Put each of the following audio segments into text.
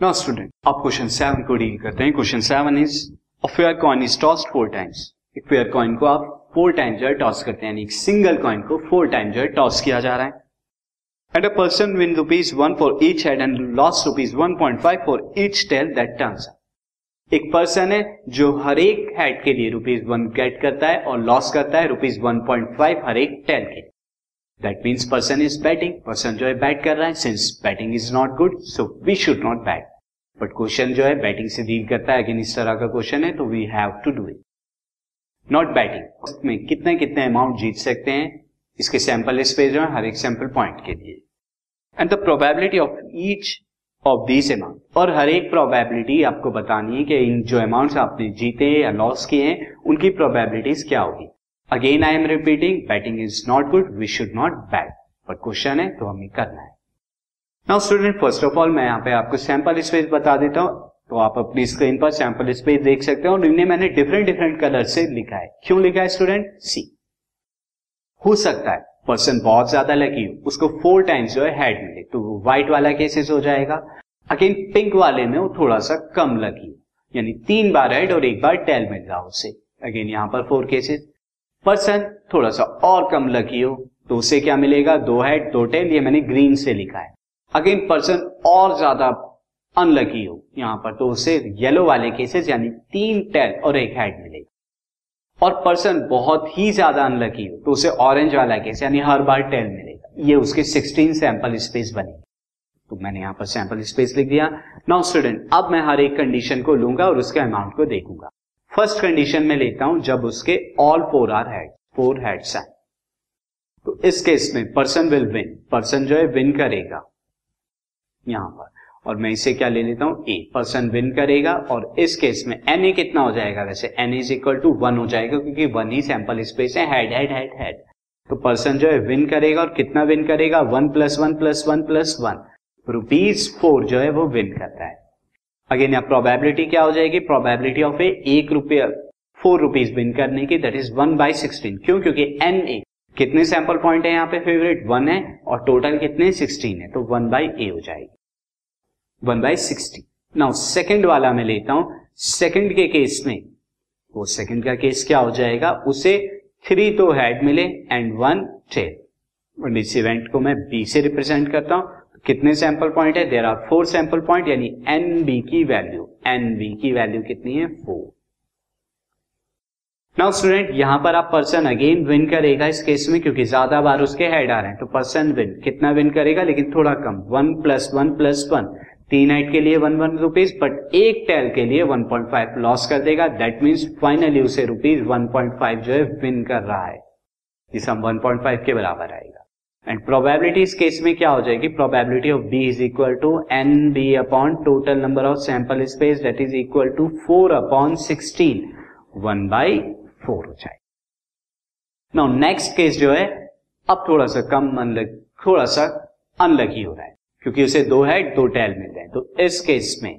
Now student, अब question seven को deal करते हैं। Question seven is a fair coin is tossed four times एक फेयर कॉइन को आप फोर टाइम्स जो है टॉस करते हैं यानी सिंगल कॉइन को फोर टाइम जो है टॉस किया जा रहा है। And a person win rupees one for each head and loss rupees one point five for each tail that turns एक पर्सन है जो हर एक हेड के लिए रुपीज़ वन गेट करता है और लॉस करता है रुपीज़ वन पॉइंट फाइव हर एक टेल के that means person is betting person जो है बैट कर रहा है since betting is not good so we should not bet but question जो है बैटिंग से डील करता है अगेन इस तरह का क्वेश्चन है तो we have to do it not betting में कितने कितने अमाउंट जीत सकते हैं, इसके सैंपल इस पे जो है, हर एक सैंपल पॉइंट के लिए. And the probability of each of this amount और हर एक प्रोबेबिलिटी आपको बतानी है कि इन जो अमाउंट आपने जीते या लॉस किए हैं, उनकी प्रोबेबिलिटीज क्या होगी. Again I am repeating betting is not good we should not bet but question है तो हमें करना है. Now student first of all मैं यहाँ पे आपको सैंपल स्पेस बता देता हूँ। तो आप अपनी स्क्रीन पर सैंपल स्पेस देख सकते हो और इन्हें मैंने डिफरेंट डिफरेंट कलर से लिखा है। क्यों लिखा है स्टूडेंट सी हो सकता है। पर्सन बहुत ज़्यादा लकी हो। उसको फोर टाइम्स जो है हेड मिले। तो व्हाइट वाला केसेस हो जाएगा। अगेन पिंक वाले में वो थोड़ा सा कम लकी हो। यानी तीन बार हेड और एक बार टेल मिल रहा उसे। अगेन यहाँ पर फोर केसेस पर्सन थोड़ा सा और कम लकी हो। तो उसे क्या मिलेगा? दो हेड दो टेल ये मैंने ग्रीन से लिखा है। अगेन पर्सन और ज़्यादा अनलकी हो। यहाँ पर तो उसे येलो वाले केसेस यानी तीन टेल और एक हेड मिलेगा। और पर्सन बहुत ही ज़्यादा अनलकी हो तो उसे ऑरेंज वाला केस यानी हर बार टेल मिलेगा। ये उसके 16 सैंपल स्पेस बनेगी। तो मैंने यहाँ पर सैंपल स्पेस लिख दिया। नाउ स्टूडेंट अब मैं हर एक कंडीशन को लूँगा और उसके अमाउंट को देखूँगा। फ़र्स्ट कंडीशन में लेता हूँ जब उसके all four are head four heads हैं। तो इस केस में पर्सन विल विन पर्सन जो है विन करेगा। यहाँ पर। और मैं इसे क्या ले लेता हूँ? ए पर्सन विन करेगा और इस केस में एन ए कितना हो जाएगा? वैसे n is equal to one हो जाएगा क्योंकि वन ही सैंपल स्पेस है। हेड हेड हेड हेड तो पर्सन जो है विन करेगा और कितना विन करेगा? One plus one plus one plus one rupees four जो है वो विन करता है। अगेन यहाँ प्रोबेबिलिटी क्या हो जाएगी? प्रोबेबिलिटी ऑफ़ ए एक रुपया फोर रुपीज़ विन करने की that is one by sixteen क्यों? क्योंकि एन ए कितने सैंपल पॉइंट है यहाँ पे? फेवरेट वन है और टोटल कितने? सिक्सटीन है। तो वन बाई ए हो जाएगी। One by sixty. Now second वाला मैं लेता हूँ। सेकेंड के केस में, वो सेकेंड का केस क्या हो जाएगा? उसे थ्री तो हेड मिले एंड वन टेल इस इवेंट को मैं बी से रिप्रेजेंट करता हूँ। कितने सैंपल पॉइंट है? There are four sample point यानी एन बी की वैल्यू एन बी की वैल्यू कितनी है? फोर नाउ स्टूडेंट यहाँ पर आप पर्सन अगेन विन करेगा इस केस में, क्योंकि ज़्यादा बार उसके हेड आ रहे हैं। तो पर्सन विन कितना विन करेगा? लेकिन थोड़ा कम। One plus one plus one तीन हेड के लिए वन वन रुपीज़ बट एक टेल के लिए वन पॉइंट फाइव लॉस कर देगा। दैट मीन्स फाइनली उसे रुपीज़ वन पॉइंट फाइव जो है विन कर रहा है। इस हम वन पॉइंट फाइव के बराबर आएगा। एंड प्रोबेबिलिटी इस केस में क्या हो जाएगी? Probability of B is equal to n B upon total number of sample space that is equal to four upon sixteen one by four हो जाए नाउ नेक्स्ट केस जो है, अब थोड़ा सा कम अनलग थोड़ा सा अनलगी हो रहा है। क्योंकि उसे दो हेड दो टेल मिल रहे हैं। तो इस केस में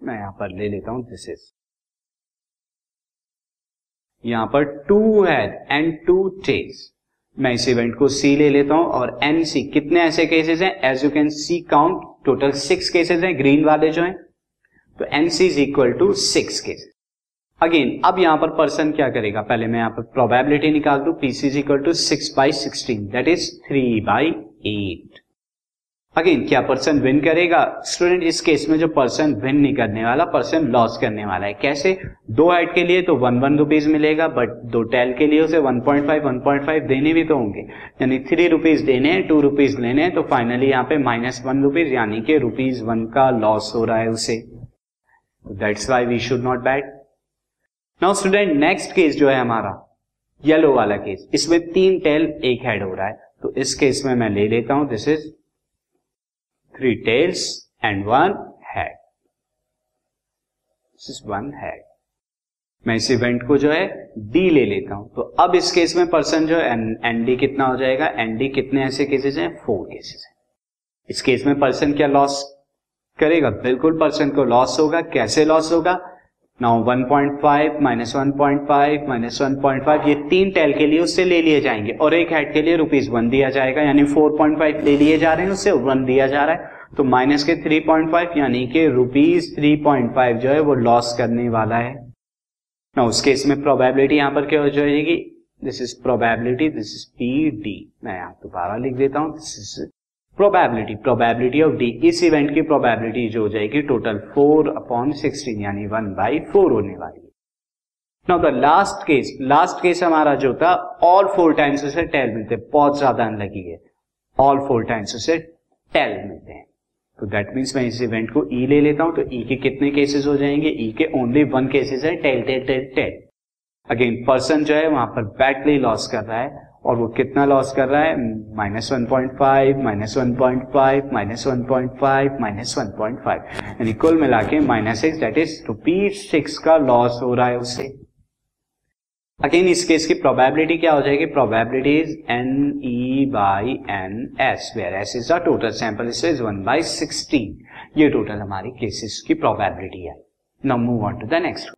मैं यहाँ पर ले लेता हूँ दिस इज़ यहाँ पर two head and two tails मैं इस इवेंट को सी ले लेता हूँ और एन सी कितने ऐसे केसेस हैं? As you can see count total six cases हैं ग्रीन वाले जो हैं। तो n C is equal to six cases again अब यहाँ पर पर्सन क्या करेगा? पहले मैं यहाँ पर प्रोबेबिलिटी निकाल दू। PC is equal to six by sixteen that is three by eight again क्या पर्सन विन करेगा? स्टूडेंट इस केस में जो पर्सन विन नहीं करने वाला पर्सन लॉस करने वाला है। कैसे? दो हेड के लिए तो वन वन रुपीज़ मिलेगा बट दो टेल के लिए उसे one point five one point five देने भी तो होंगे। यानी थ्री रुपीज़ देने हैं टू रुपीज़ लेने हैं तो फाइनली यहाँ पे माइनस वन रुपीज़ यानी कि रुपीज़ वन का लॉस हो रहा है उसे। That's why we should not bet now student next case जो है हमारा येलो वाला केस इसमें तीन टेल एक हेड हो रहा है। तो इस केस में मैं ले लेता हूँ। This is three tails and one head one head मैं इस इवेंट को जो है डी ले लेता हूँ। तो अब इस केस में पर्सन जो है एनडी कितना हो जाएगा? एनडी कितने ऐसे केसेस हैं? फोर केसेस हैं। इस केस में पर्सन क्या लॉस करेगा? बिल्कुल पर्सन को लॉस होगा। कैसे लॉस होगा? Now 1.5 minus one point five minus one point five ये तीन टेल के लिए उससे ले लिए जाएँगे। और एक हेड के लिए रुपीज़ वन दिया जाएगा, यानी 4.5 ले लिए जा रहे हैं, उससे वन दिया जा रहा है। तो माइनस के 3.5 यानी कि रुपीज़ 3.5 जो है वो लॉस करने वाला है। ना उस केस में प्रोबेबिलिटी यहाँ पर क्या हो जाएगी? This is probability this is P D मैं यहाँ दोबारा लिख देता हूँ this is probability probability of D इस इवेंट की प्रोबेबिलिटी जो हो जाएगी टोटल फोर अपॉन सिक्सटीन यानी वन बाई फोर होने वाली है। Now the last case last case हमारा जो था ऑल फोर टाइम्स उसे टेल मिलते हैं। बहुत ज़्यादा अनलगी है। ऑल फोर टाइम्स उसे टेल मिलते हैं। तो दैट मीन्स मैं इस इवेंट को ई e ले लेता हूँ तो ई e के कितने केसेस हो जाएँगे? ई e के ओनली वन केसेस है tail tail tail tail again person जो है, वहाँ पर बैटली लॉस कर रहा है। और वो कितना लॉस कर रहा है? Minus one point five minus one point five minus one point five minus one point five यानी कुल मिला के minus six that is rupees six का लॉस हो रहा है उससे। अगेन इस केस की प्रोबेबिलिटी क्या हो जाएगी? Probability is n E by n S where S is a total sample is one by sixteen ये टोटल हमारी केसेस की प्रोबेबिलिटी है। Now move on to the next